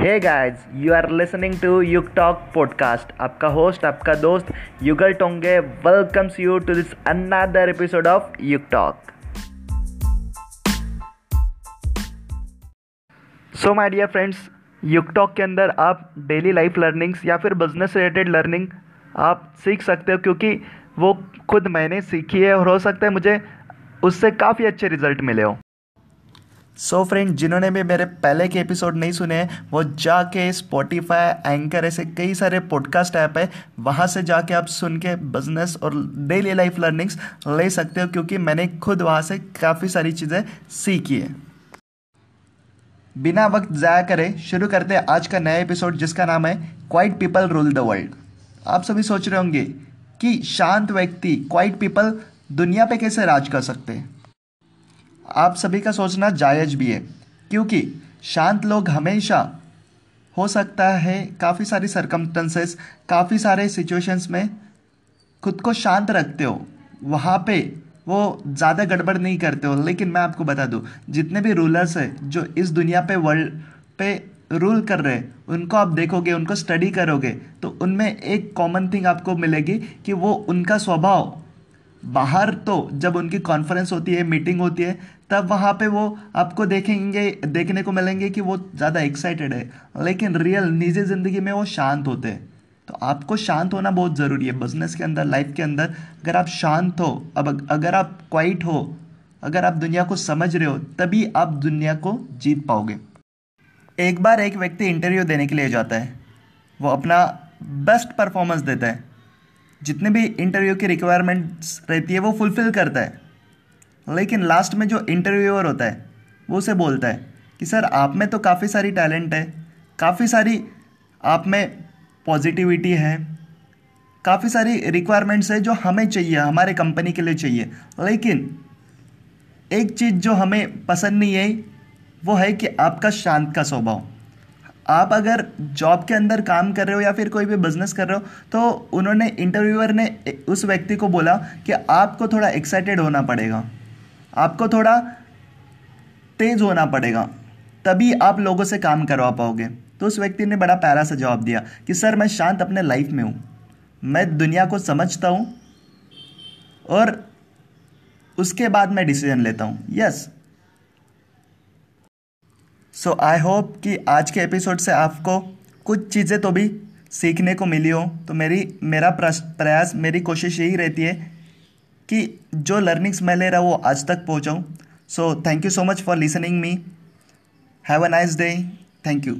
Hey guys you are listening to Yug talk podcast आपका host आपका दोस्त, Yugal Tonge welcomes you to this another episode of Yug talk so my dear friends Yug talk के अंदर आप daily life learnings या फिर business related learning आप सीख सकते हो क्योंकि वो खुद मैंने सीखी है और हो सकता है मुझे उससे काफ़ी अच्छे रिज़ल्ट मिले हो। सो so फ्रेंड जिन्होंने भी मेरे पहले के एपिसोड नहीं सुने, वो जाके स्पॉटिफाई एंकर ऐसे कई सारे पॉडकास्ट ऐप है, वहाँ से जाके आप सुन के बिज़नेस और डेली लाइफ लर्निंग्स ले सकते हो, क्योंकि मैंने खुद वहाँ से काफ़ी सारी चीज़ें सीखी है। बिना वक्त ज़ाया करें, शुरू करते हैं आज का नया एपिसोड जिसका नाम है quiet people rule the world आप सभी सोच रहे होंगे कि शांत व्यक्ति क्वाइट पीपल दुनिया पे कैसे राज कर सकते हैं? आप सभी का सोचना जायज़ भी है, क्योंकि शांत लोग हमेशा हो सकता है काफ़ी सारी सरकमस्टेंसेस काफ़ी सारे सिचुएशंस में खुद को शांत रखते हो। वहाँ पे वो ज़्यादा गड़बड़ नहीं करते हो, लेकिन मैं आपको बता दूँ, जितने भी रूलर्स हैं, जो इस दुनिया पे वर्ल्ड पे रूल कर रहे हैं, उनको आप देखोगे, उनको स्टडी करोगे तो उनमें एक कॉमन थिंग आपको मिलेगी कि वो उनका स्वभाव बाहर तो जब उनकी कॉन्फ्रेंस होती है मीटिंग होती है तब वहाँ पे वो आपको देखेंगे, देखने को मिलेंगे कि वो ज़्यादा एक्साइटेड है। लेकिन रियल निजी ज़िंदगी में वो शांत होते हैं। तो आपको शांत होना बहुत ज़रूरी है। बिज़नेस के अंदर लाइफ के अंदर, अगर आप शांत हो, अब अगर आप क्वाइट हो, अगर आप दुनिया को समझ रहे हो, तभी आप दुनिया को जीत पाओगे। एक बार एक व्यक्ति इंटरव्यू देने के लिए जाता है। वो अपना बेस्ट परफॉर्मेंस देता है। जितने भी इंटरव्यू की रिक्वायरमेंट्स रहती है, वो फुलफ़िल करता है। लेकिन लास्ट में जो इंटरव्यूअर होता है, वो उसे बोलता है कि, सर, आप में तो काफ़ी सारी टैलेंट है, काफ़ी सारी आप में पॉजिटिविटी है, काफ़ी सारी रिक्वायरमेंट्स है जो हमें चाहिए, हमारे कंपनी के लिए चाहिए। लेकिन एक चीज़ जो हमें पसंद नहीं है वो है कि आपका शांत का स्वभाव। आप अगर जॉब के अंदर काम कर रहे हो या फिर कोई भी बिज़नेस कर रहे हो तो उन्होंने इंटरव्यूअर ने उस व्यक्ति को बोला कि आपको थोड़ा एक्साइटेड होना पड़ेगा। आपको थोड़ा तेज होना पड़ेगा, तभी आप लोगों से काम करवा पाओगे। तो उस व्यक्ति ने बड़ा प्यारा सा जवाब दिया कि, सर, मैं शांत अपने लाइफ में हूँ। मैं दुनिया को समझता हूँ और उसके बाद मैं डिसीज़न लेता हूँ। यस सो आई होप कि आज के एपिसोड से आपको कुछ चीज़ें तो भी सीखने को मिली हो। तो मेरी, मेरा प्रयास, मेरी कोशिश यही रहती है कि जो लर्निंग्स मैं ले रहा वो आज तक पहुँचाऊँ। So thank you so much for listening me have a nice day thank you